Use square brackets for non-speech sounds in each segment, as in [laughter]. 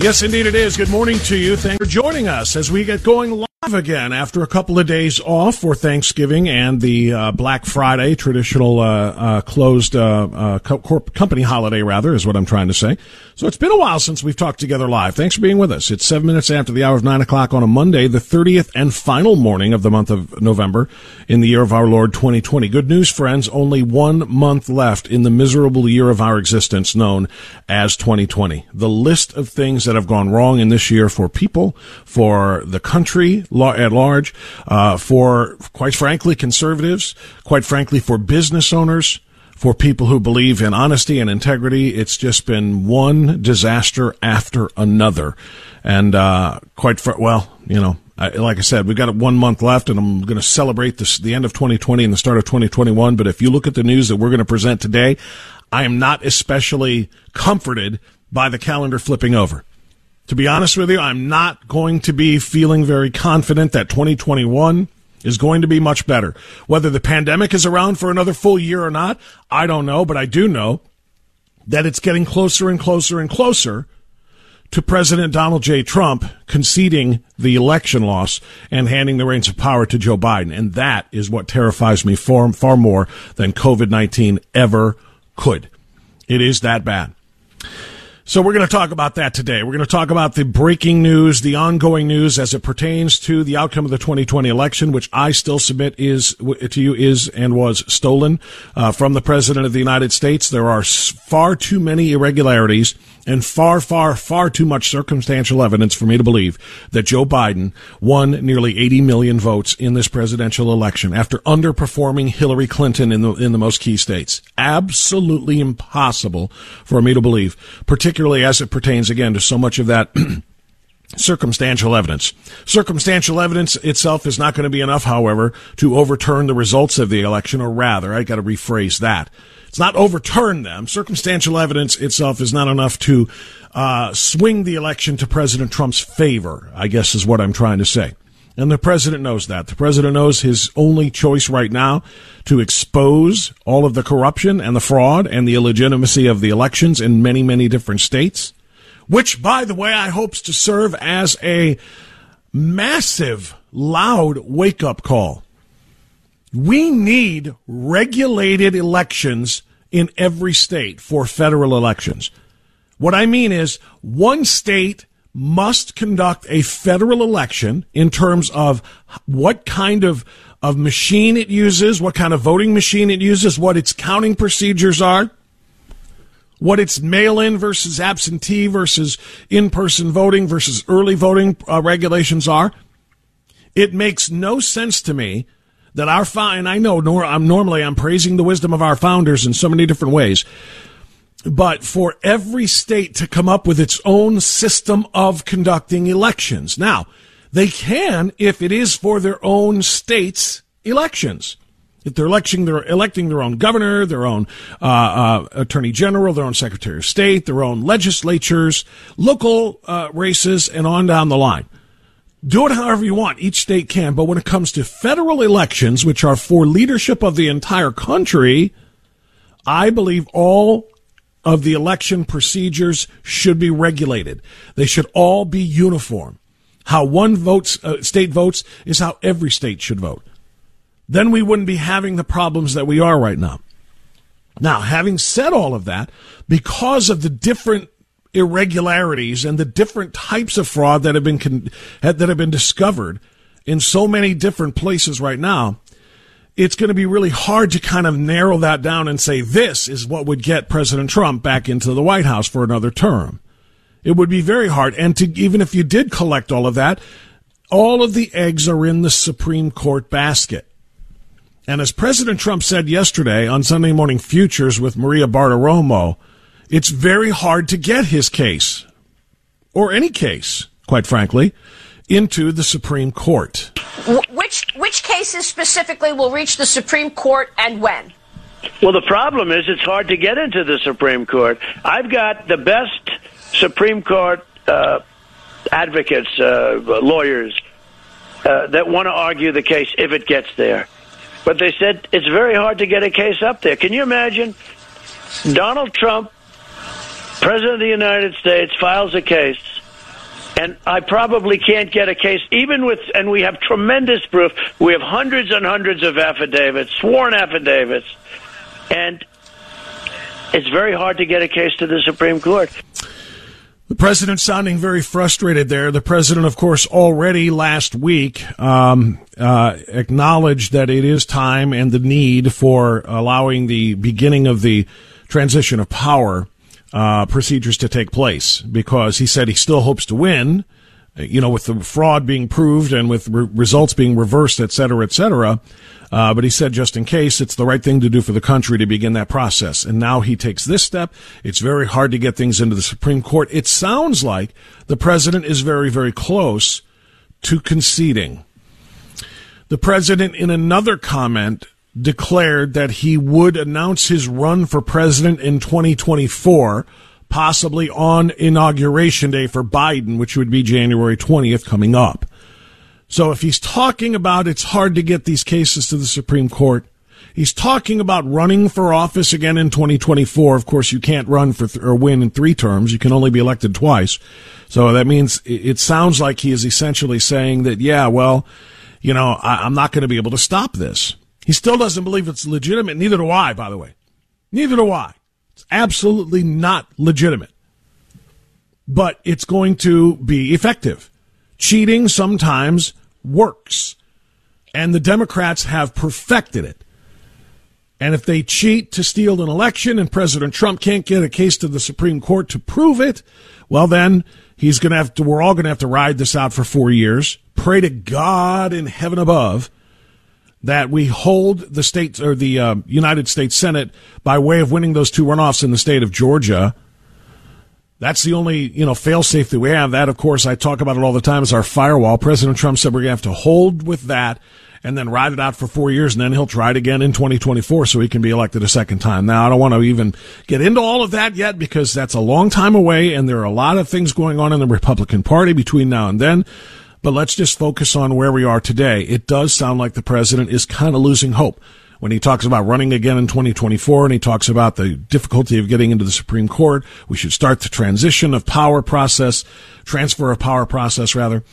Yes, indeed it is. Good morning to you. Thanks for joining us as we get going live again after a couple of days off for Thanksgiving and the uh, Black Friday, traditional uh, uh, closed uh, uh, co- company holiday, rather, is what I'm trying to say. So it's been a while since we've talked together live. Thanks for being with us. It's seven minutes after the hour of nine o'clock on a Monday, the 30th and final morning of the month of November in the year of our Lord 2020. Good news, friends. Only one month left in the miserable year of our existence known as 2020. The list of things that have gone wrong in this year for people, for the country at large, uh, for, quite frankly, conservatives, quite frankly, for business owners, for people who believe in honesty and integrity. It's just been one disaster after another. And, uh, quite, fr- well, you know, I, like I said, we've got one month left and I'm going to celebrate this, the end of 2020 and the start of 2021. But if you look at the news that we're going to present today, I am not especially comforted by the calendar flipping over. To be honest with you, I'm not going to be feeling very confident that 2021 is going to be much better. Whether the pandemic is around for another full year or not, I don't know, but I do know that it's getting closer and closer and closer to President Donald J. Trump conceding the election loss and handing the reins of power to Joe Biden. And that is what terrifies me far, far more than COVID 19 ever could. It is that bad. So we're going to talk about that today. We're going to talk about the breaking news, the ongoing news as it pertains to the outcome of the 2020 election, which I still submit is to you is and was stolen uh, from the president of the United States. There are far too many irregularities and far, far, far too much circumstantial evidence for me to believe that Joe Biden won nearly 80 million votes in this presidential election after underperforming Hillary Clinton in the in the most key states. Absolutely impossible for me to believe, particularly as it pertains again to so much of that. [clears throat] circumstantial evidence. Circumstantial evidence itself is not going to be enough, however, to overturn the results of the election, or rather, I got to rephrase that. It's not overturn them. Circumstantial evidence itself is not enough to uh, swing the election to President Trump's favor, I guess is what I'm trying to say. And the president knows that. The president knows his only choice right now to expose all of the corruption and the fraud and the illegitimacy of the elections in many, many different states, which, by the way, I hopes to serve as a massive, loud wake up call we need regulated elections in every state for federal elections. What I mean is one state must conduct a federal election in terms of what kind of, of machine it uses, what kind of voting machine it uses, what its counting procedures are, what its mail-in versus absentee versus in-person voting versus early voting uh, regulations are. It makes no sense to me that our and I know nor I'm normally I'm praising the wisdom of our founders in so many different ways. But for every state to come up with its own system of conducting elections. Now, they can if it is for their own state's elections. If they're electing, they're electing their own governor, their own uh, uh, attorney general, their own secretary of state, their own legislatures, local uh, races, and on down the line Do it however you want. Each state can. But when it comes to federal elections, which are for leadership of the entire country, I believe all of the election procedures should be regulated. They should all be uniform. How one votes, uh, state votes is how every state should vote. Then we wouldn't be having the problems that we are right now. Now, having said all of that, because of the different irregularities and the different types of fraud that have been con- that have been discovered in so many different places right now, it's going to be really hard to kind of narrow that down and say this is what would get President Trump back into the White House for another term. It would be very hard. And to, even if you did collect all of that, all of the eggs are in the Supreme Court basket. And as President Trump said yesterday on Sunday Morning Futures with Maria Bartiromo, it's very hard to get his case, or any case, quite frankly, into the Supreme Court. Which which cases specifically will reach the Supreme Court and when? Well, the problem is it's hard to get into the Supreme Court. I've got the best Supreme Court uh, advocates, uh, lawyers uh, that want to argue the case if it gets there. But they said it's very hard to get a case up there. Can you imagine? Donald Trump, President of the United States, files a case and I probably can't get a case, even with, and we have tremendous proof. We have hundreds and hundreds of affidavits, sworn affidavits, and it's very hard to get a case to the Supreme Court. The president sounding very frustrated there. The president, of course, already last week um, uh, acknowledged that it is time and the need for allowing the beginning of the transition of power uh, procedures to take place because he said he still hopes to win. You know, with the fraud being proved and with re- results being reversed, et cetera, et cetera. Uh, but he said, just in case, it's the right thing to do for the country to begin that process. And now he takes this step. It's very hard to get things into the Supreme Court. It sounds like the president is very, very close to conceding. The president, in another comment, declared that he would announce his run for president in 2024, possibly on inauguration day for Biden, which would be January 20th coming up. So if he's talking about it's hard to get these cases to the Supreme Court, he's talking about running for office again in 2024. Of course, you can't run for th- or win in three terms. You can only be elected twice. So that means it sounds like he is essentially saying that, yeah, well, you know, I, I'm not going to be able to stop this. He still doesn't believe it's legitimate. Neither do I, by the way. Neither do I. It's absolutely not legitimate. But it's going to be effective. Cheating sometimes works. And the Democrats have perfected it. And if they cheat to steal an election and President Trump can't get a case to the Supreme Court to prove it, well, then he's going to have to, we're all going to have to ride this out for four years. Pray to God in heaven above that we hold the state or the uh, United States Senate by way of winning those two runoffs in the state of Georgia. That's the only, you know, failsafe that we have. That, of course, I talk about it all the time is our firewall. President Trump said we're going to have to hold with that and then ride it out for four years, and then he'll try it again in 2024 so he can be elected a second time. Now, I don't want to even get into all of that yet because that's a long time away, and there are a lot of things going on in the Republican Party between now and then. But let's just focus on where we are today. It does sound like the president is kind of losing hope when he talks about running again in 2024 and he talks about the difficulty of getting into the Supreme Court. We should start the transition of power process, transfer of power process rather.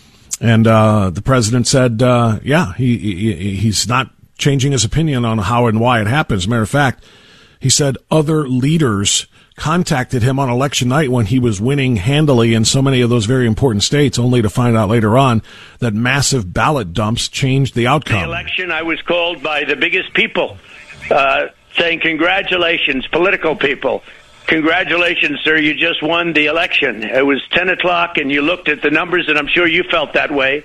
And uh, the president said, uh, yeah, he, he he's not changing his opinion on how and why it happens. Matter of fact, he said other leaders contacted him on election night when he was winning handily in so many of those very important states, only to find out later on that massive ballot dumps changed the outcome. The election, I was called by the biggest people uh, saying, Congratulations, political people. Congratulations, sir, you just won the election. It was 10 o'clock, and you looked at the numbers, and I'm sure you felt that way.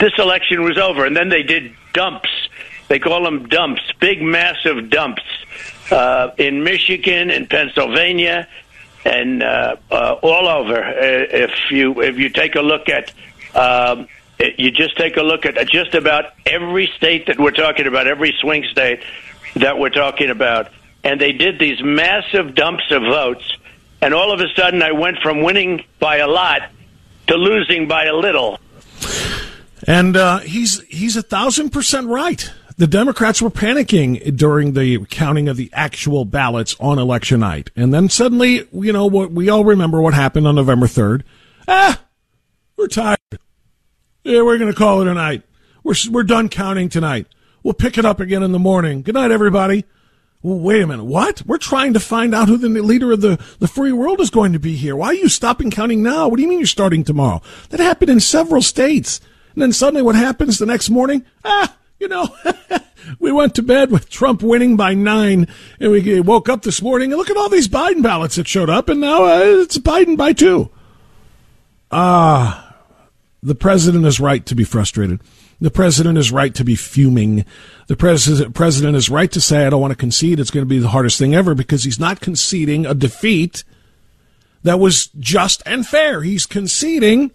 This election was over, and then they did dumps. They call them dumps, big, massive dumps uh, in Michigan, in Pennsylvania, and uh, uh, all over. Uh, if you if you take a look at um, you just take a look at just about every state that we're talking about, every swing state that we're talking about, and they did these massive dumps of votes, and all of a sudden I went from winning by a lot to losing by a little. And uh, he's he's a thousand percent right. The Democrats were panicking during the counting of the actual ballots on election night, and then suddenly, you know, what we all remember what happened on November third. Ah, we're tired. Yeah, we're going to call it a night. We're we're done counting tonight. We'll pick it up again in the morning. Good night, everybody. Well, wait a minute. What? We're trying to find out who the leader of the, the free world is going to be here. Why are you stopping counting now? What do you mean you're starting tomorrow? That happened in several states. And then suddenly what happens the next morning? Ah, you know, [laughs] we went to bed with Trump winning by nine and we woke up this morning and look at all these Biden ballots that showed up and now uh, it's Biden by two. Ah, the president is right to be frustrated. The president is right to be fuming. The pres- president is right to say, I don't want to concede. It's going to be the hardest thing ever because he's not conceding a defeat that was just and fair. He's conceding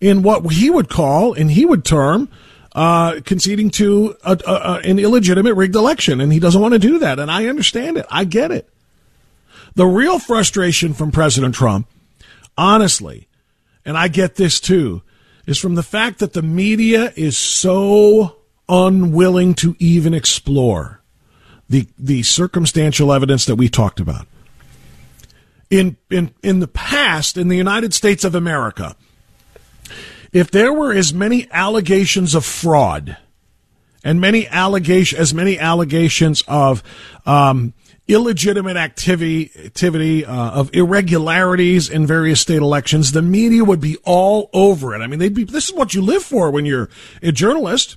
in what he would call, and he would term, uh, conceding to a, a, an illegitimate rigged election. And he doesn't want to do that. And I understand it. I get it. The real frustration from President Trump, honestly, and I get this too, is from the fact that the media is so unwilling to even explore the the circumstantial evidence that we talked about. In in in the past, in the United States of America, if there were as many allegations of fraud and many allegation as many allegations of um, illegitimate activity, activity uh, of irregularities in various state elections, the media would be all over it. I mean, they'd be. This is what you live for when you're a journalist.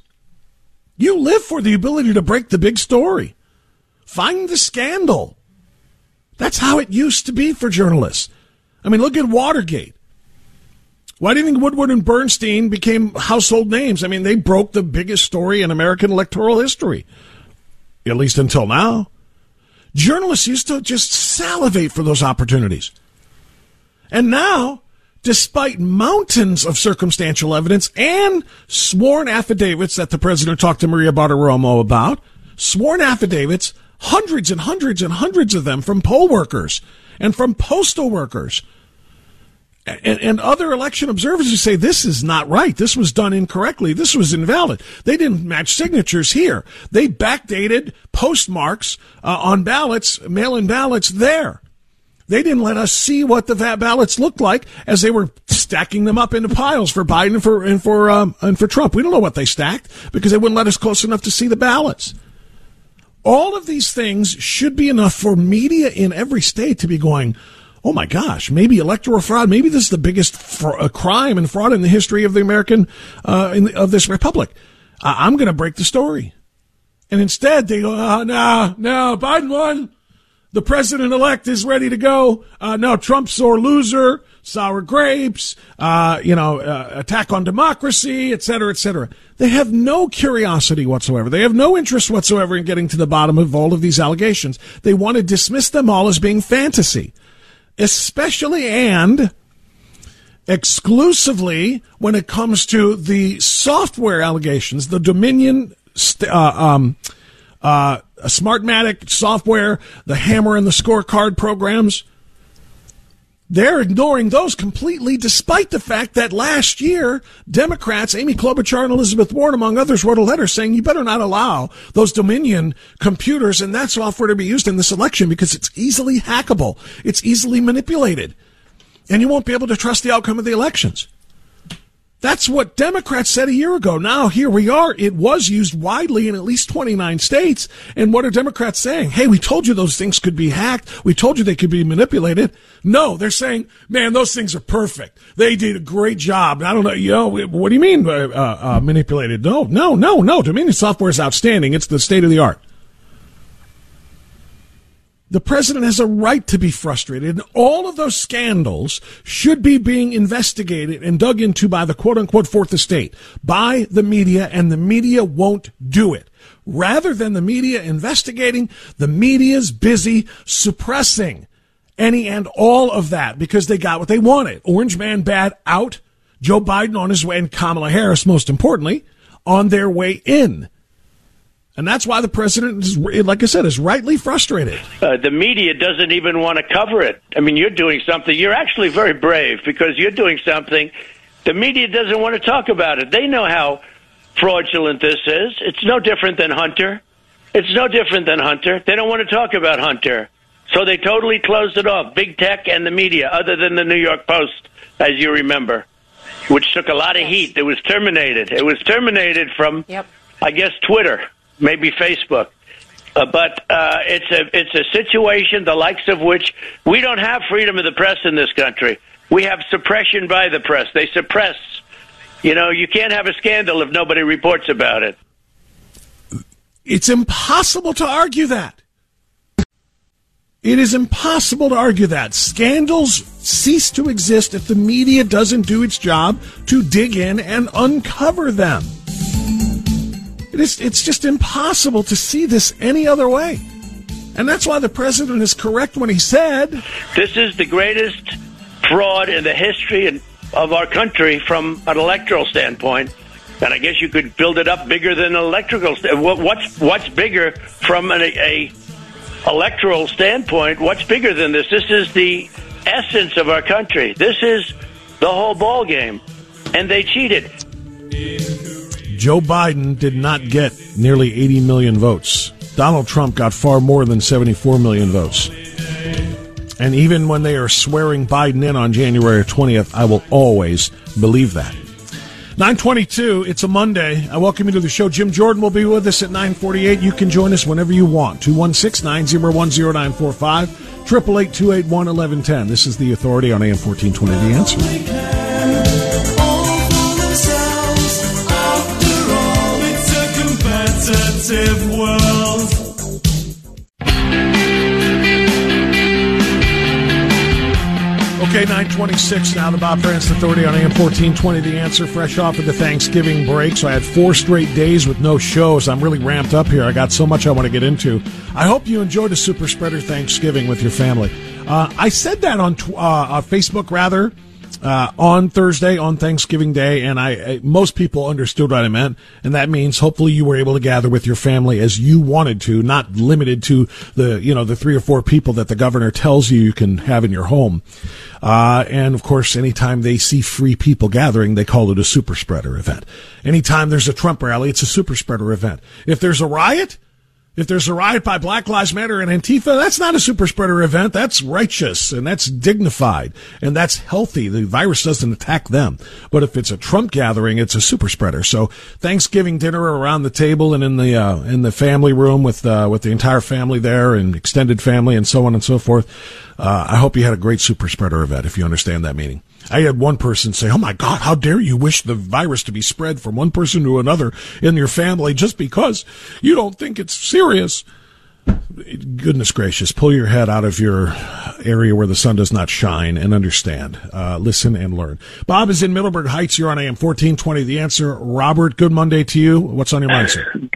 You live for the ability to break the big story, find the scandal. That's how it used to be for journalists. I mean, look at Watergate. Why do you think Woodward and Bernstein became household names? I mean, they broke the biggest story in American electoral history, at least until now. Journalists used to just salivate for those opportunities. And now, despite mountains of circumstantial evidence and sworn affidavits that the president talked to Maria Bartiromo about, sworn affidavits, hundreds and hundreds and hundreds of them from poll workers and from postal workers and, and, other election observers who say this is not right. This was done incorrectly. This was invalid. They didn't match signatures here. They backdated postmarks uh, on ballots, mail-in ballots there. They didn't let us see what the ballots looked like as they were stacking them up into piles for Biden for and for um, and for Trump. We don't know what they stacked because they wouldn't let us close enough to see the ballots. All of these things should be enough for media in every state to be going oh my gosh, maybe electoral fraud, maybe this is the biggest uh, crime and fraud in the history of the American, uh, the, of this republic. I- am going to break the story. And instead they go, oh, no, no, Biden won. The president elect is ready to go. Uh, no, Trump's sore loser, sour grapes, uh, you know, uh, attack on democracy, et cetera, et cetera. They have no curiosity whatsoever. They have no interest whatsoever in getting to the bottom of all of these allegations. They want to dismiss them all as being fantasy especially and exclusively when it comes to the software allegations, the Dominion uh, um, uh, Smartmatic software, the Hammer and the Scorecard programs. They're ignoring those completely, despite the fact that last year, Democrats, Amy Klobuchar and Elizabeth Warren, among others, wrote a letter saying you better not allow those Dominion computers and that software to be used in this election because it's easily hackable. It's easily manipulated. And you won't be able to trust the outcome of the elections. That's what Democrats said a year ago. Now here we are. It was used widely in at least 29 states. And what are Democrats saying? Hey, we told you those things could be hacked. We told you they could be manipulated. No, they're saying, man, those things are perfect. They did a great job. I don't know, you know, what do you mean uh, uh, manipulated? No, no, no, no. Dominion software is outstanding. It's the state of the art. The president has a right to be frustrated, and all of those scandals should be being investigated and dug into by the quote unquote fourth estate, by the media, and the media won't do it. Rather than the media investigating, the media's busy suppressing any and all of that because they got what they wanted. Orange man bad out, Joe Biden on his way, and Kamala Harris, most importantly, on their way in. And that's why the president, is, like I said, is rightly frustrated. Uh, the media doesn't even want to cover it. I mean, you're doing something. You're actually very brave because you're doing something The media doesn't want to talk about it. They know how fraudulent this is. It's no different than Hunter. It's no different than Hunter. They don't want to talk about Hunter. So they totally closed it off, big tech and the media, other than the New York Post, as you remember, which took a lot of heat. It was terminated. It was terminated from, Yep. I guess, Twitter, maybe Facebook. Uh, but uh, it's a it's a situation the likes of which we don't have freedom of the press in this country. We have suppression by the press. They suppress. You know, you can't have a scandal if nobody reports about it. It's impossible to argue that. It is impossible to argue that. Scandals cease to exist if the media doesn't do its job to dig in and uncover them. It is, it's just impossible to see this any other way. And that's why the president is correct when he said, This is the greatest fraud in the history of our country from an electoral standpoint. And I guess you could build it up bigger than an electrical. St- uh, what's what's bigger from an, a electoral standpoint? What's bigger than this? This is the essence of our country. This is the whole ball game, and they cheated. Joe Biden did not get nearly 80 million votes. Donald Trump got far more than 74 million votes. And even when they are swearing Biden in on January 20th, I will always believe that. 922, it's a Monday. I welcome you to the show. Jim Jordan will be with us at 948. You can join us whenever you want. 216-901-0945, 888-281-1110. This is The Authority on AM 1420, The Answer. World. Okay, 926 now, the Bob Frantz Authority on AM 1420. The answer, fresh off of the Thanksgiving break. So I had four straight days with no shows. I'm really ramped up here. I got so much I want to get into. I hope you enjoyed a super spreader Thanksgiving with your family. Uh, I said that on tw- uh, uh, Facebook, rather, uh, on Thursday, on Thanksgiving Day, and I, I most people understood what I meant, and that means hopefully you were able to gather with your family as you wanted to, not limited to the you know the three or four people that the governor tells you you can have in your home. Uh, and of course, anytime they see free people gathering, they call it a super spreader event. Anytime there's a Trump rally, it's a super spreader event. If there's a riot, if there's a riot by Black Lives Matter and Antifa, that's not a super spreader event. That's righteous and that's dignified and that's healthy. The virus doesn't attack them. But if it's a Trump gathering, it's a super spreader. So Thanksgiving dinner around the table and in the uh, in the family room with uh, with the entire family there and extended family and so on and so forth. Uh, I hope you had a great super spreader event. If you understand that meaning. I had one person say, "Oh my God, how dare you wish the virus to be spread from one person to another in your family just because you don't think it's serious?" Goodness gracious, pull your head out of your area where the sun does not shine and understand. Uh, listen and learn. Bob is in Middleburg Heights. You're on AM 1420. The answer, Robert, good Monday to you. What's on your mind, sir? [laughs]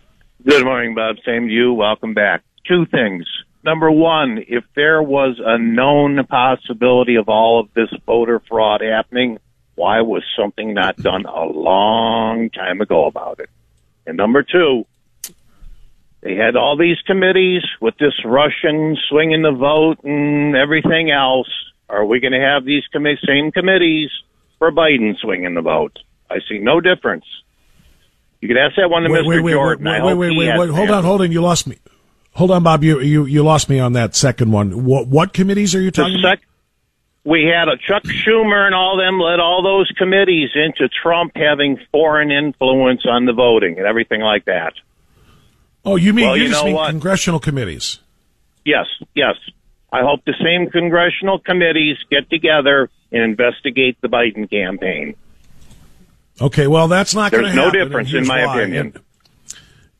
Good morning, Bob. Same to you. Welcome back. Two things. Number one, if there was a known possibility of all of this voter fraud happening, why was something not done a long time ago about it? And number two, they had all these committees with this Russian swinging the vote and everything else. Are we going to have these commi- same committees for Biden swinging the vote? I see no difference. You could ask that one to Wait, Mr. wait, wait, Jordan. wait, wait, wait, he wait, wait. Hold on, hold on. You lost me. Hold on, Bob. You you you lost me on that second one. What what committees are you talking about? we had a Chuck Schumer and all them led all those committees into Trump having foreign influence on the voting and everything like that. Oh, you mean Well, you, you know mean what? congressional committees? Yes, yes. I hope the same congressional committees get together and investigate the Biden campaign. Okay, well, that's not going to There's no happen. difference in here's my why. opinion. And-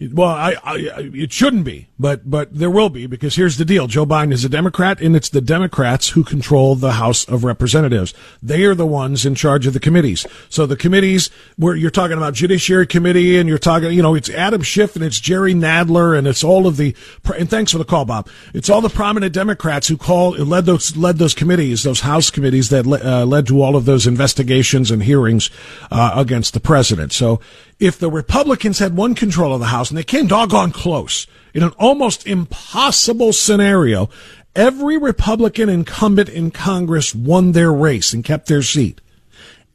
well, I, I, it shouldn't be, but but there will be because here's the deal: Joe Biden is a Democrat, and it's the Democrats who control the House of Representatives. They are the ones in charge of the committees. So the committees, where you're talking about Judiciary Committee, and you're talking, you know, it's Adam Schiff and it's Jerry Nadler, and it's all of the. And thanks for the call, Bob. It's all the prominent Democrats who call led those led those committees, those House committees that le- uh, led to all of those investigations and hearings uh, against the president. So if the Republicans had won control of the House, and they came doggone close in an almost impossible scenario, every Republican incumbent in Congress won their race and kept their seat.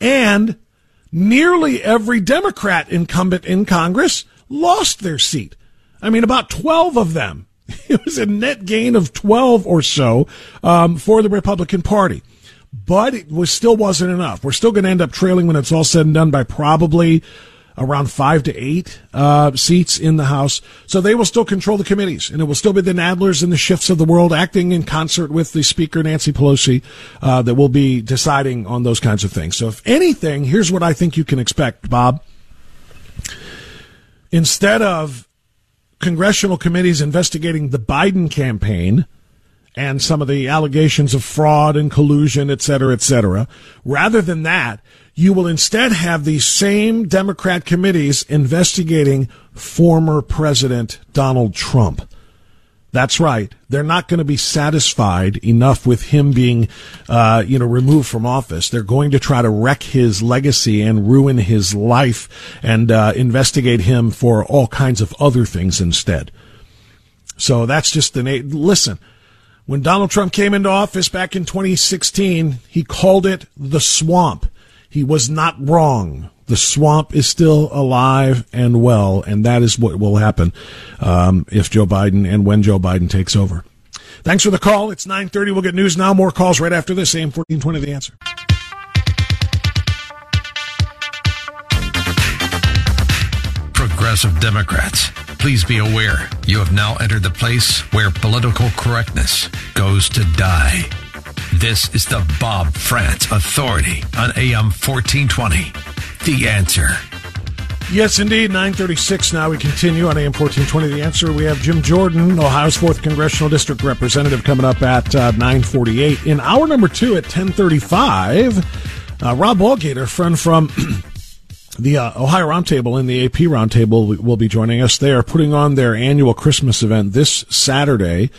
And nearly every Democrat incumbent in Congress lost their seat. I mean, about 12 of them. [laughs] It was a net gain of 12 or so um, for the Republican Party. But it was still wasn't enough. We're still going to end up trailing when it's all said and done by probably around five to eight uh, seats in the House. So they will still control the committees, and it will still be the Nadlers and the Schiffs of the world acting in concert with the Speaker Nancy Pelosi uh, that will be deciding on those kinds of things. So if anything, here's what I think you can expect, Bob. Instead of congressional committees investigating the Biden campaign and some of the allegations of fraud and collusion, et cetera, et cetera, rather than that, you will instead have these same Democrat committees investigating former President Donald Trump. That's right. They're not going to be satisfied enough with him being, uh, you know, removed from office. They're going to try to wreck his legacy and ruin his life and uh, investigate him for all kinds of other things instead. So that's just the na- listen. When Donald Trump came into office back in 2016, he called it the swamp. He was not wrong. The swamp is still alive and well, and that is what will happen um, if Joe Biden and when Joe Biden takes over. Thanks for the call. It's 9:30. We'll get news now. More calls right after this. AM 1420 The Answer. Progressive Democrats, please be aware you have now entered the place where political correctness goes to die. This is the Bob Frantz Authority on AM 1420. The answer. Yes, indeed. 936 now. We continue on AM 1420. The answer. We have Jim Jordan, Ohio's 4th Congressional District Representative, coming up at uh, 948. In hour number two at 1035, uh, Rob Walgater, friend from [clears throat] the uh, Ohio Roundtable and the AP Roundtable, will be joining us. They are putting on their annual Christmas event this Saturday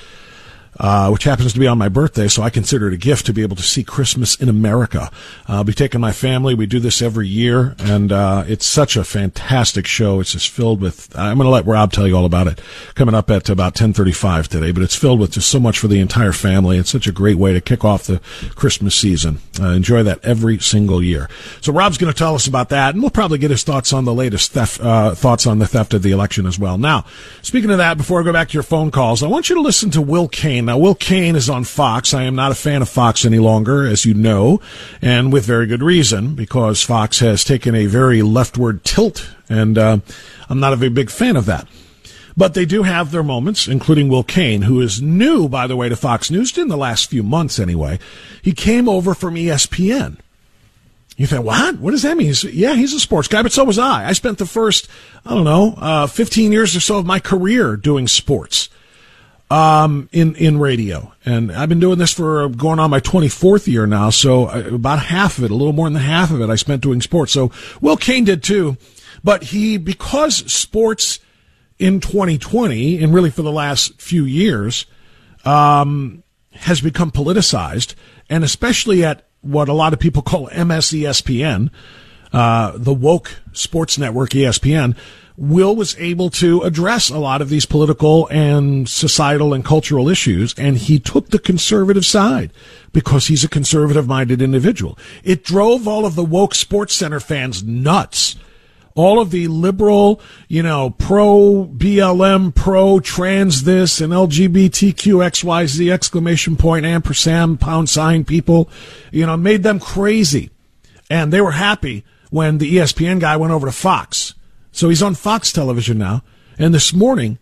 uh, which happens to be on my birthday, so I consider it a gift to be able to see Christmas in America. Uh, I'll be taking my family. We do this every year, and uh, it's such a fantastic show. It's just filled with. I'm going to let Rob tell you all about it coming up at about 10:35 today. But it's filled with just so much for the entire family. It's such a great way to kick off the Christmas season. Uh, enjoy that every single year. So Rob's going to tell us about that, and we'll probably get his thoughts on the latest theft, uh, thoughts on the theft of the election as well. Now, speaking of that, before I go back to your phone calls, I want you to listen to Will Cain. Now, Will Cain is on Fox. I am not a fan of Fox any longer, as you know, and with very good reason, because Fox has taken a very leftward tilt, and uh, I'm not a very big fan of that. But they do have their moments, including Will Cain, who is new, by the way, to Fox News in the last few months anyway. He came over from ESPN. You think, what? What does that mean? He's, yeah, he's a sports guy, but so was I. I spent the first, I don't know, uh, 15 years or so of my career doing sports um, in in radio, and I've been doing this for going on my 24th year now. So about half of it, a little more than half of it, I spent doing sports. So Will Cain did too, but he because sports in 2020 and really for the last few years um, has become politicized, and especially at what a lot of people call MSESPN, uh, the woke sports network ESPN Will was able to address a lot of these political and societal and cultural issues, and he took the conservative side because he's a conservative minded individual. It drove all of the woke Sports Center fans nuts. All of the liberal, you know, pro BLM, pro trans this and LGBTQ XYZ exclamation point ampersand pound sign people, you know, made them crazy. And they were happy when the ESPN guy went over to Fox so he's on Fox television now. And this morning,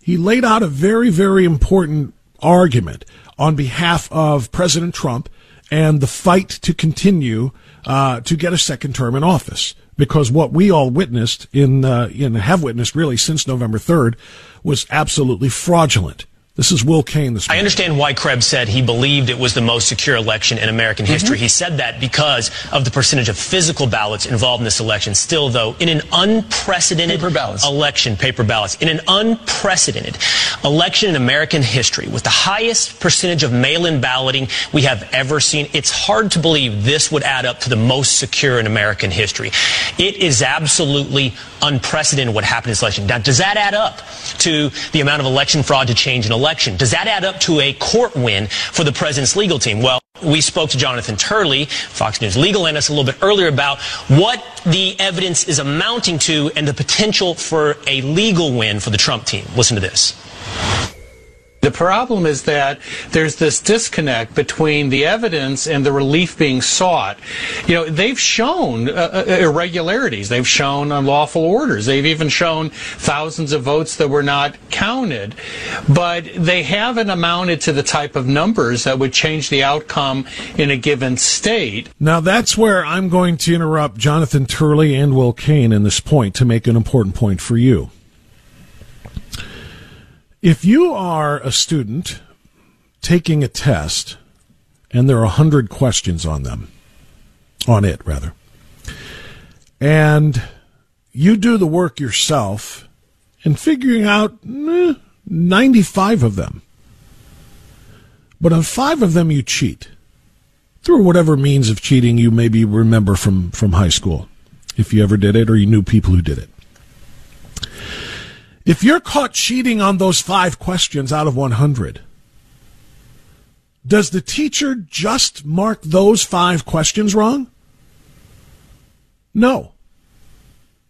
he laid out a very, very important argument on behalf of President Trump and the fight to continue uh, to get a second term in office. Because what we all witnessed in, uh, in have witnessed really since November 3rd was absolutely fraudulent. This is Will Cain this morning. I understand why Krebs said he believed it was the most secure election in American mm-hmm. history. He said that because of the percentage of physical ballots involved in this election. Still, though, in an unprecedented paper ballots. election, paper ballots, in an unprecedented election in American history with the highest percentage of mail-in balloting we have ever seen, it's hard to believe this would add up to the most secure in American history. It is absolutely unprecedented what happened in this election. Now, does that add up to the amount of election fraud to change an election? Does that add up to a court win for the president's legal team? Well, We spoke to Jonathan Turley, Fox News legal analyst, a little bit earlier about what the evidence is amounting to and the potential for a legal win for the Trump team. Listen to this. The problem is that there's this disconnect between the evidence and the relief being sought. You know, they've shown uh, uh, irregularities. They've shown unlawful orders. They've even shown thousands of votes that were not counted. But they haven't amounted to the type of numbers that would change the outcome in a given state. Now, that's where I'm going to interrupt Jonathan Turley and Will Cain in this point to make an important point for you. If you are a student taking a test and there are 100 questions on them, on it rather, and you do the work yourself and figuring out eh, 95 of them, but on five of them you cheat through whatever means of cheating you maybe remember from, from high school, if you ever did it or you knew people who did it. If you're caught cheating on those five questions out of 100, does the teacher just mark those five questions wrong? No.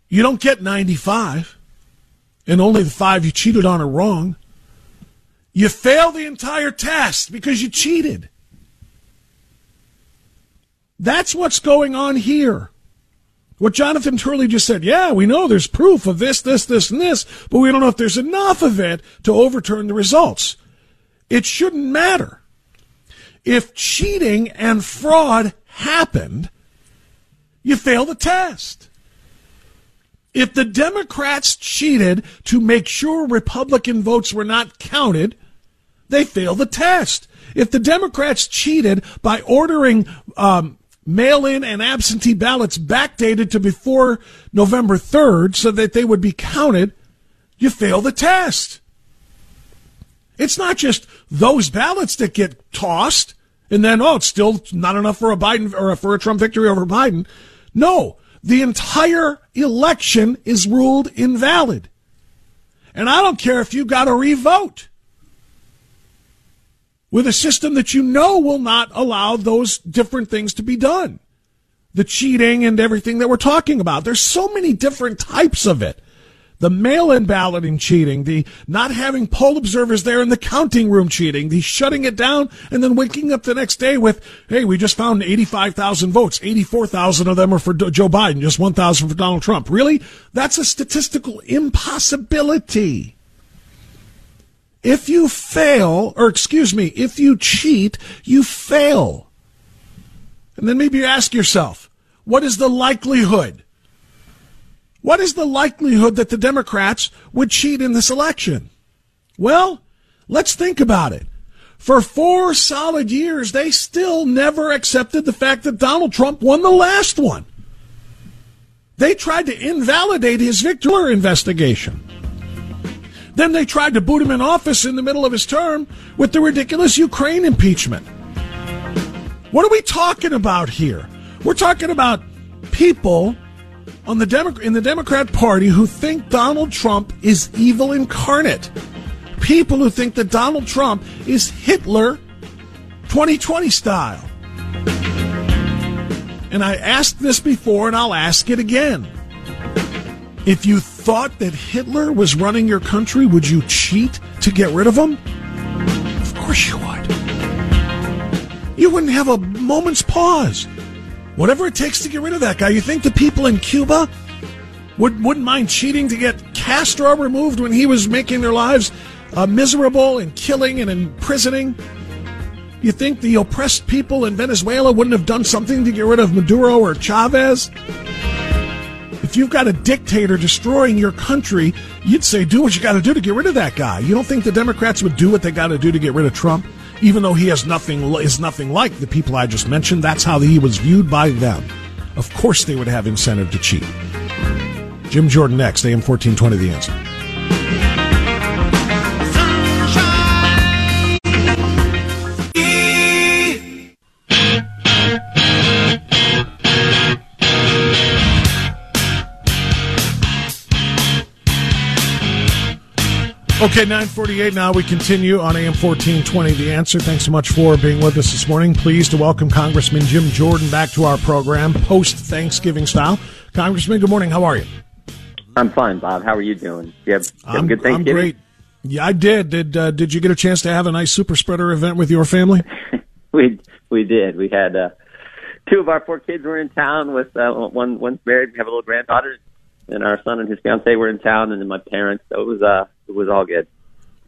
You don't get 95, and only the five you cheated on are wrong. You fail the entire test because you cheated. That's what's going on here. What Jonathan Turley just said, yeah, we know there's proof of this, this, this, and this, but we don't know if there's enough of it to overturn the results. It shouldn't matter. If cheating and fraud happened, you fail the test. If the Democrats cheated to make sure Republican votes were not counted, they fail the test. If the Democrats cheated by ordering um, mail in and absentee ballots backdated to before November 3rd so that they would be counted, you fail the test. It's not just those ballots that get tossed and then, oh, it's still not enough for a Biden or for a Trump victory over Biden. No, the entire election is ruled invalid. And I don't care if you got to revote with a system that you know will not allow those different things to be done. The cheating and everything that we're talking about. There's so many different types of it. The mail-in balloting cheating, the not having poll observers there in the counting room cheating, the shutting it down and then waking up the next day with, hey, we just found 85,000 votes. 84,000 of them are for Joe Biden, just 1,000 for Donald Trump. Really? That's a statistical impossibility. If you fail, or excuse me, if you cheat, you fail. And then maybe you ask yourself, what is the likelihood? What is the likelihood that the Democrats would cheat in this election? Well, let's think about it. For four solid years, they still never accepted the fact that Donald Trump won the last one. They tried to invalidate his victory investigation. Then they tried to boot him in office in the middle of his term with the ridiculous Ukraine impeachment. What are we talking about here? We're talking about people on the Demo- in the Democrat Party who think Donald Trump is evil incarnate. People who think that Donald Trump is Hitler 2020 style. And I asked this before and I'll ask it again. If you thought that Hitler was running your country, would you cheat to get rid of him? Of course you would. You wouldn't have a moment's pause. Whatever it takes to get rid of that guy. You think the people in Cuba would, wouldn't mind cheating to get Castro removed when he was making their lives uh, miserable and killing and imprisoning? You think the oppressed people in Venezuela wouldn't have done something to get rid of Maduro or Chavez? If you've got a dictator destroying your country, you'd say, do what you got to do to get rid of that guy. You don't think the Democrats would do what they got to do to get rid of Trump? Even though he has nothing, is nothing like the people I just mentioned, that's how he was viewed by them. Of course they would have incentive to cheat. Jim Jordan next, AM 1420, The Answer. Okay, 948 now. We continue on AM 1420. The answer. Thanks so much for being with us this morning. Pleased to welcome Congressman Jim Jordan back to our program post Thanksgiving style. Congressman, good morning. How are you? I'm fine, Bob. How are you doing? You have, you have good Thanksgiving? I'm great. Yeah, I did. Did uh, Did you get a chance to have a nice super spreader event with your family? [laughs] we we did. We had uh, two of our four kids were in town. With uh, one one's married. We have a little granddaughter, and our son and his fiance were in town, and then my parents. So it was uh it was all good.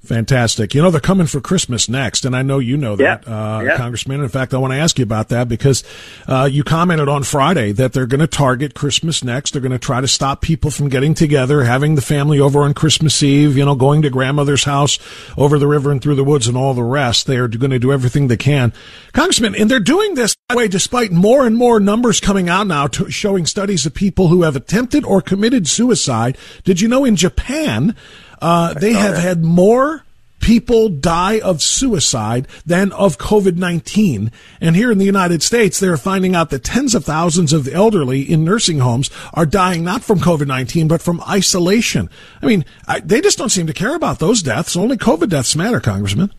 Fantastic. You know, they're coming for Christmas next, and I know you know that, Yeah. uh, Yeah. Congressman. In fact, I want to ask you about that because uh, you commented on Friday that they're going to target Christmas next. They're going to try to stop people from getting together, having the family over on Christmas Eve, you know, going to grandmother's house over the river and through the woods and all the rest. They are going to do everything they can. Congressman, and they're doing this, way, despite more and more numbers coming out now to, showing studies of people who have attempted or committed suicide. Did you know in Japan, uh, they have had more people die of suicide than of COVID 19. And here in the United States, they're finding out that tens of thousands of the elderly in nursing homes are dying not from COVID 19, but from isolation. I mean, I, they just don't seem to care about those deaths. Only COVID deaths matter, Congressman.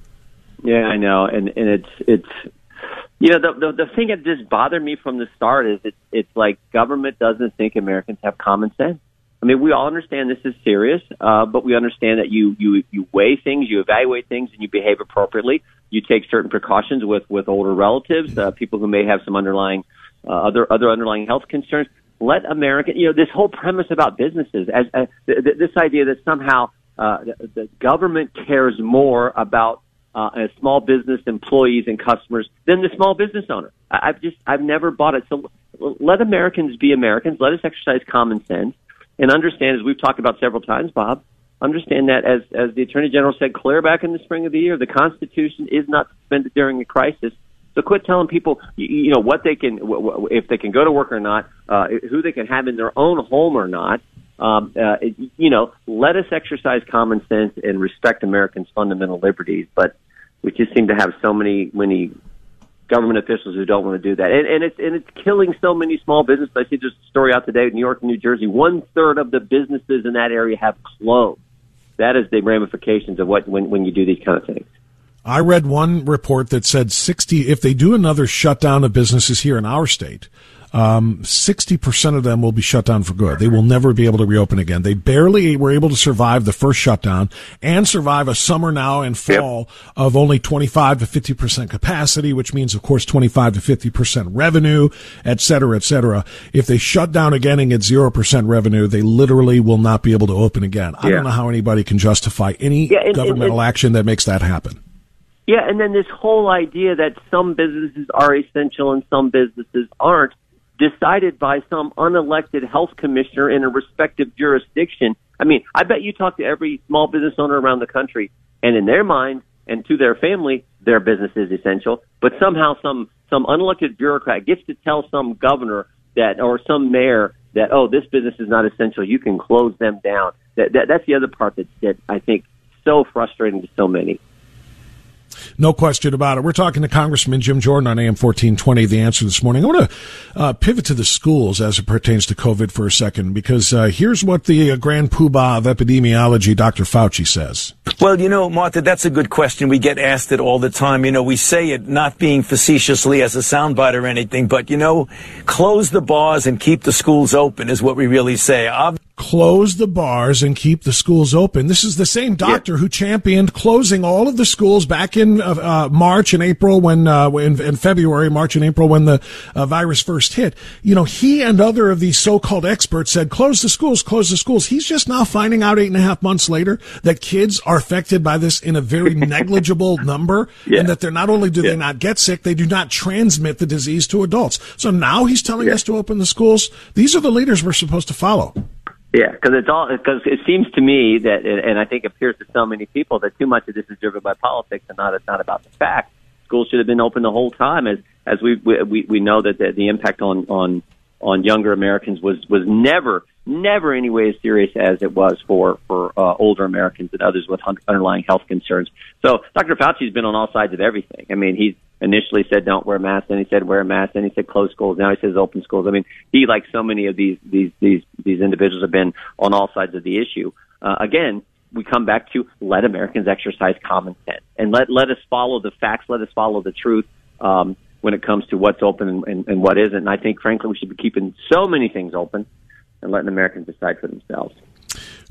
Yeah, I know, and and it's it's you know the the, the thing that just bothered me from the start is it's it's like government doesn't think Americans have common sense. I mean, we all understand this is serious, uh, but we understand that you you you weigh things, you evaluate things, and you behave appropriately. You take certain precautions with with older relatives, uh, people who may have some underlying uh, other other underlying health concerns. Let American, you know, this whole premise about businesses, as, as th- th- this idea that somehow uh, the, the government cares more about uh, small business employees and customers than the small business owner. I, I've just I've never bought it. So let Americans be Americans. Let us exercise common sense and understand, as we've talked about several times, Bob. Understand that, as as the Attorney General said clear back in the spring of the year, the Constitution is not suspended during a crisis. So quit telling people, you, know, what they can, if they can go to work or not, uh, who they can have in their own home or not. Um, uh, you know, let us exercise common sense and respect Americans' fundamental liberties. But we just seem to have so many, many government officials who don't want to do that, and, and it's and it's killing so many small businesses. I see just a story out today, in New York and New Jersey. One third of the businesses in that area have closed. That is the ramifications of what when when you do these kind of things. I read one report that said 60, if they do another shutdown of businesses here in our state, um, 60% of them will be shut down for good. They will never be able to reopen again. They barely were able to survive the first shutdown and survive a summer now and fall of only 25 to 50% capacity, which means, of course, 25 to 50% revenue, et cetera, et cetera. If they shut down again and get 0% revenue, they literally will not be able to open again. I don't know how anybody can justify any Yeah, and- and- governmental and- action that makes that happen. Yeah, and then this whole idea that some businesses are essential and some businesses aren't, decided by some unelected health commissioner in a respective jurisdiction. I mean, I bet you talk to every small business owner around the country, and in their mind and to their family, their business is essential. But somehow, some some unelected bureaucrat gets to tell some governor that or some mayor that oh, this business is not essential. You can close them down. That, that that's the other part that that I think so frustrating to so many. No question about it. We're talking to Congressman Jim Jordan on AM 1420, The Answer this morning. I want to uh, pivot to the schools as it pertains to COVID for a second, because uh, here's what the uh, grand poobah of epidemiology, Dr. Fauci, says. Well, you know, Martha, that's a good question. We get asked it all the time. You know, we say it not being facetiously as a soundbite or anything, but, you know, close the bars and keep the schools open is what we really say. Ob- Close the bars and keep the schools open. This is the same doctor who championed closing all of the schools back in uh, uh, March and April when, uh, in, in February, March and April when the uh, virus first hit. You know, he and other of these so-called experts said, close the schools, close the schools. He's just now finding out eight and a half months later that kids are affected by this in a very [laughs] negligible number and that they're not only do they not get sick, they do not transmit the disease to adults. So now he's telling us to open the schools. These are the leaders we're supposed to follow. Yeah, because it's all because it seems to me that, and I think it appears to so many people that too much of this is driven by politics and not it's not about the fact. Schools should have been open the whole time, as as we we we know that the, the impact on on on younger Americans was was never never any way as serious as it was for for uh, older Americans and others with underlying health concerns. So Dr. Fauci's been on all sides of everything. I mean, he's initially said don't wear masks, then he said wear a mask, then he said close schools, now he says open schools. I mean, he like so many of these these these these individuals have been on all sides of the issue. Uh, again, we come back to let Americans exercise common sense and let let us follow the facts, let us follow the truth um, when it comes to what's open and, and, and what isn't. And I think, frankly, we should be keeping so many things open and letting Americans decide for themselves.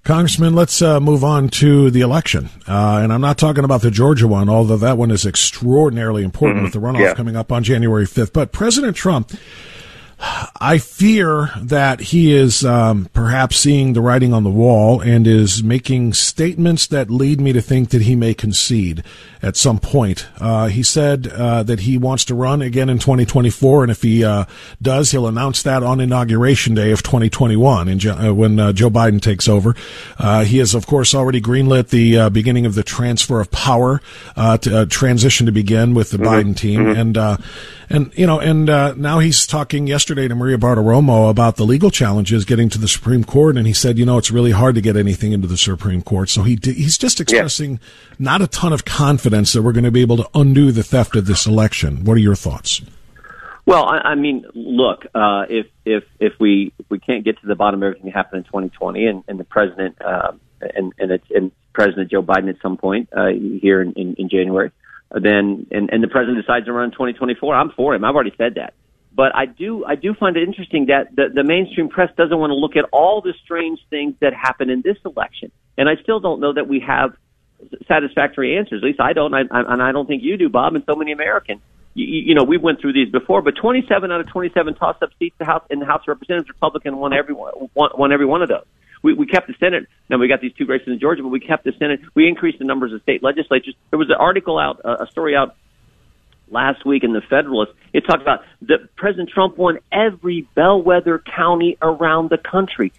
Congressman, let's uh, move on to the election. Uh, and I'm not talking about the Georgia one, although that one is extraordinarily important mm-hmm. with the runoff yeah. coming up on January 5th. But President Trump I fear that he is um, perhaps seeing the writing on the wall and is making statements that lead me to think that he may concede at some point. Uh, he said uh, that he wants to run again in 2024, and if he uh, does, he'll announce that on inauguration day of 2021 in, uh, when uh, Joe Biden takes over. Uh, he has, of course, already greenlit the beginning of the transfer of power to transition to begin with the mm-hmm. Biden team, mm-hmm. and and you know, and now he's talking yesterday to Maria Bartiromo about the legal challenges getting to the Supreme Court, and he said, you know, it's really hard to get anything into the Supreme Court. So he he's just expressing yeah. not a ton of confidence that we're going to be able to undo the theft of this election. What are your thoughts? Well, I, I mean, look, uh, if if if we if we can't get to the bottom of everything that happened in 2020, and, and the president uh, and and it's and President Joe Biden at some point uh, here in, in, in January, then and, and the president decides to run in 2024, I'm for him. I've already said that. But I do I do find it interesting that the, the mainstream press doesn't want to look at all the strange things that happen in this election, and I still don't know that we have satisfactory answers. At least I don't, I, I, and I don't think you do, Bob, and so many Americans. You, you know, we went through these before, but 27 out of 27 toss-up seats the House, in the House of Representatives, Republican won every one, won every one of those. We, we kept the Senate. Now we got these two races in Georgia, but we kept the Senate. We increased the numbers of state legislatures. There was an article out, uh, a story out last week in the Federalist, it talked about that President Trump won every bellwether county around the country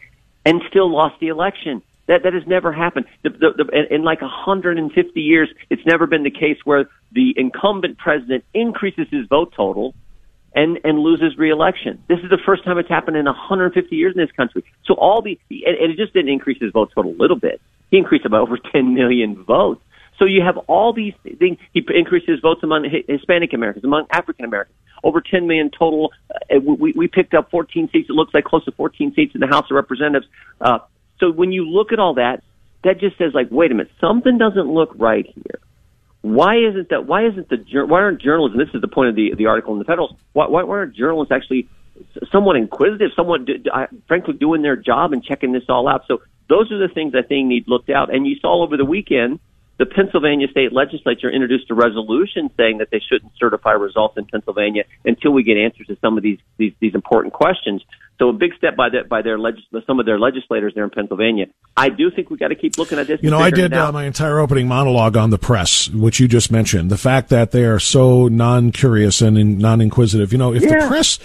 and still lost the election. That that has never happened. The, the, the, in like 150 years, it's never been the case where the incumbent president increases his vote total and and loses reelection. This is the first time it's happened in 150 years in this country. So all the and, and it just didn't increase his vote total a little bit. He increased about [laughs] over 10 million votes. So you have all these things. He increased his votes among Hispanic Americans, among African Americans. Over 10 million total. Uh, we, we picked up 14 seats. It looks like close to 14 seats in the House of Representatives. Uh, so when you look at all that, that just says like, wait a minute, something doesn't look right here. Why isn't that? Why isn't the why aren't journalists? And this is the point of the the article in the Federalist. Why, why aren't journalists actually somewhat inquisitive, somewhat frankly doing their job and checking this all out? So those are the things I think need looked out. And you saw over the weekend the Pennsylvania state legislature introduced a resolution saying that they shouldn't certify results in Pennsylvania until we get answers to some of these these, these important questions. So a big step by that by their legis- some of their legislators there in Pennsylvania. I do think we got to keep looking at this. You know, I did uh, my entire opening monologue on the press, which you just mentioned. The fact that they are so non-curious and non-inquisitive. You know, if yeah. the press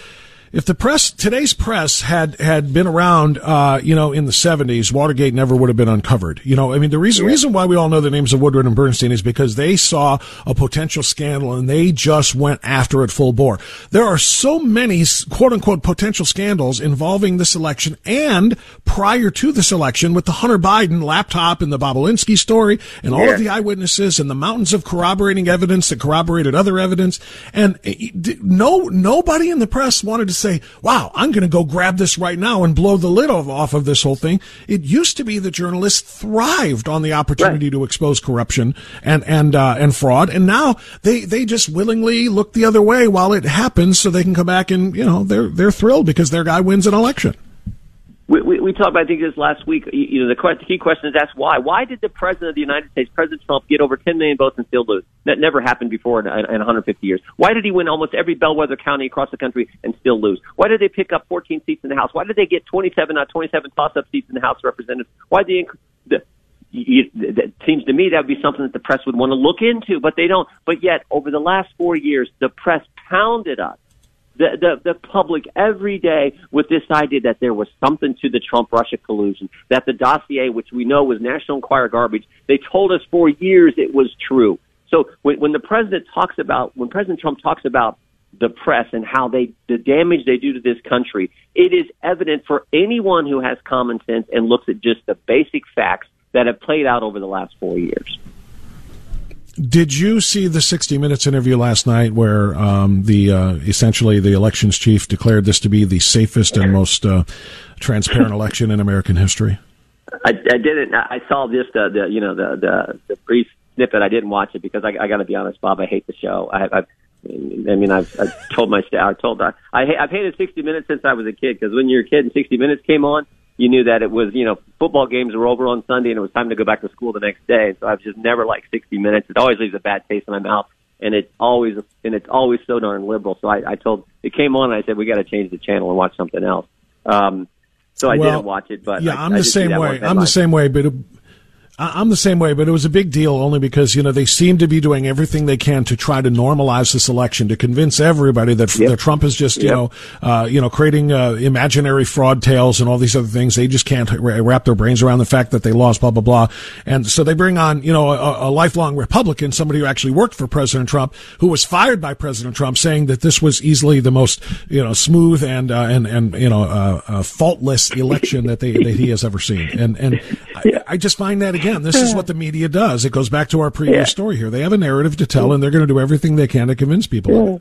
if the press today's press had had been around uh, you know in the 70s watergate never would have been uncovered you know i mean the reason yeah. reason why we all know the names of woodward and bernstein is because they saw a potential scandal and they just went after it full bore there are so many quote unquote potential scandals involving this election and prior to this election with the hunter biden laptop and the bobulinski story and all yeah. of the eyewitnesses and the mountains of corroborating evidence that corroborated other evidence and eh, no nobody in the press wanted to say wow, I'm going to go grab this right now and blow the lid off of this whole thing. It used to be that journalists thrived on the opportunity right. to expose corruption and, and, uh, and fraud. And now they, they just willingly look the other way while it happens so they can come back and, you know, they're, they're thrilled because their guy wins an election. We, we, we talked about, I think, this last week. You know, the, the key question is asked why. Why did the president of the United States, President Trump, get over 10 million votes and still lose? That never happened before in, in 150 years. Why did he win almost every bellwether county across the country and still lose? Why did they pick up 14 seats in the House? Why did they get 27 out of 27 toss-up seats in the House of Representatives? Why did? The, you, it seems to me that would be something that the press would want to look into, but they don't. But yet, over the last four years, the press pounded us the, the, the public every day with this idea that there was something to the Trump Russia collusion, that the dossier, which we know was National Enquirer garbage, they told us for years it was true. So when, when the president talks about, when President Trump talks about the press and how they, the damage they do to this country, it is evident for anyone who has common sense and looks at just the basic facts that have played out over the last four years. Did you see the 60 Minutes interview last night where um, the uh, essentially the elections chief declared this to be the safest and most uh, transparent election in American history? I, I didn't. I saw just the, the you know the the, the brief snippet. I didn't watch it because I, I got to be honest, Bob. I hate the show. I, I, I mean, I've, I've told my staff. I told I, I I've hated 60 Minutes since I was a kid because when you're a kid and 60 Minutes came on, you knew that it was you know football games were over on Sunday and it was time to go back to school the next day. So I've just never liked 60 Minutes. It always leaves a bad taste in my mouth, and it's always and it's always so darn liberal. So I, I told it came on and I said we got to change the channel and watch something else. Um, so I Well, didn't watch it, but yeah, I, I'm the same way. I'm the same way, but. I'm the same way, but it was a big deal only because you know they seem to be doing everything they can to try to normalize this election to convince everybody that, that Trump is just you Yep. know uh, you know creating uh, imaginary fraud tales and all these other things. They just can't wrap their brains around the fact that they lost, blah blah blah. And so they bring on you know a, a lifelong Republican, somebody who actually worked for President Trump, who was fired by President Trump, saying that this was easily the most you know smooth and uh, and and you know uh, uh, faultless election that they that he has ever seen. And and I, I just find that again, this is what the media does. It goes back to our previous Yeah. story here. They have a narrative to tell, and they're going to do everything they can to convince people.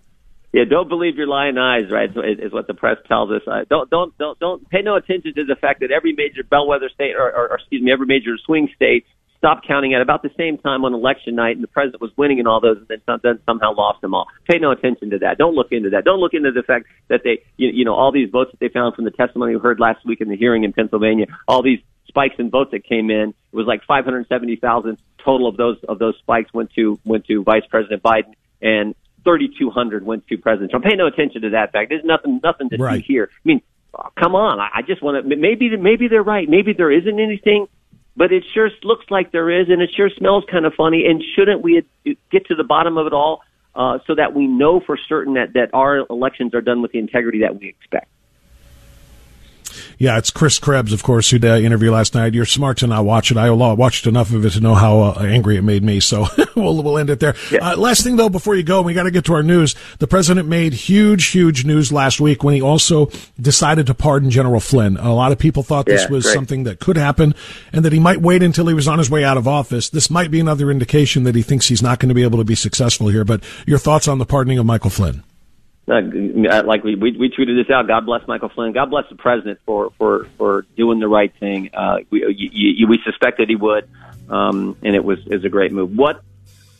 Yeah, don't believe your lying eyes, right? Is, is what the press tells us. Uh, don't don't don't don't pay no attention to the fact that every major bellwether state, or, or, or excuse me, every major swing state stopped counting at about the same time on election night, and the president was winning in all those, and then, some, then somehow lost them all. Pay no attention to that. Don't look into that. Don't look into the fact that they, you, you know, all these votes that they found from the testimony we heard last week in the hearing in Pennsylvania, all these spikes in votes that came in. It was like 570,000 total of those of those spikes went to went to Vice President Biden, and 3,200 went to President Trump. Pay no attention to that fact. There's nothing nothing to Right. see here. I mean, oh, come on. I, I just want to. Maybe maybe they're right. Maybe there isn't anything, but it sure looks like there is, and it sure smells kind of funny. And shouldn't we get to the bottom of it all uh, so that we know for certain that that our elections are done with the integrity that we expect? Yeah, it's Chris Krebs, of course, who did interview last night. You're smart to not watch it. I watched enough of it to know how uh, angry it made me. So [laughs] we'll we'll end it there. Uh, last thing though, before you go, we got to get to our news. The president made huge, huge news last week when he also decided to pardon General Flynn. A lot of people thought this Yeah, was great. something that could happen, and that he might wait until he was on his way out of office. This might be another indication that he thinks he's not going to be able to be successful here. But your thoughts on the pardoning of Michael Flynn? Uh, like we, we we tweeted this out. God bless Michael Flynn. God bless the president for for for doing the right thing. Uh, we you, you, we suspected he would, um, and it was is a great move. What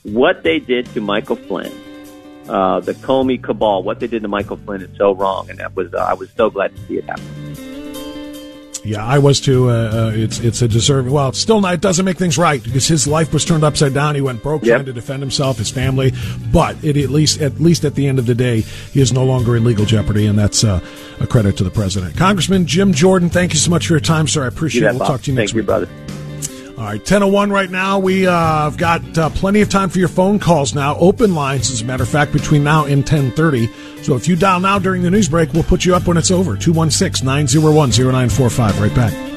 what they did to Michael Flynn, uh, the Comey cabal, what they did to Michael Flynn is so wrong, and that was uh, I was so glad to see it happen. Yeah, I was too. Uh, uh, it's it's a deserving. Well, it's still not. It doesn't make things right because his life was turned upside down. He went broke Yep. trying to defend himself, his family. But it at least at least at the end of the day, he is no longer in legal jeopardy, and that's uh, a credit to the president. Congressman Jim Jordan, thank you so much for your time, sir. I appreciate You it. We'll Bob. talk to you Thank next you, week. brother. All right, 1001 right now. We, uh, have got uh, plenty of time for your phone calls now. Open lines, as a matter of fact, between now and 1030. So if you dial now during the news break, we'll put you up when it's over. 216 901 0945. Right back.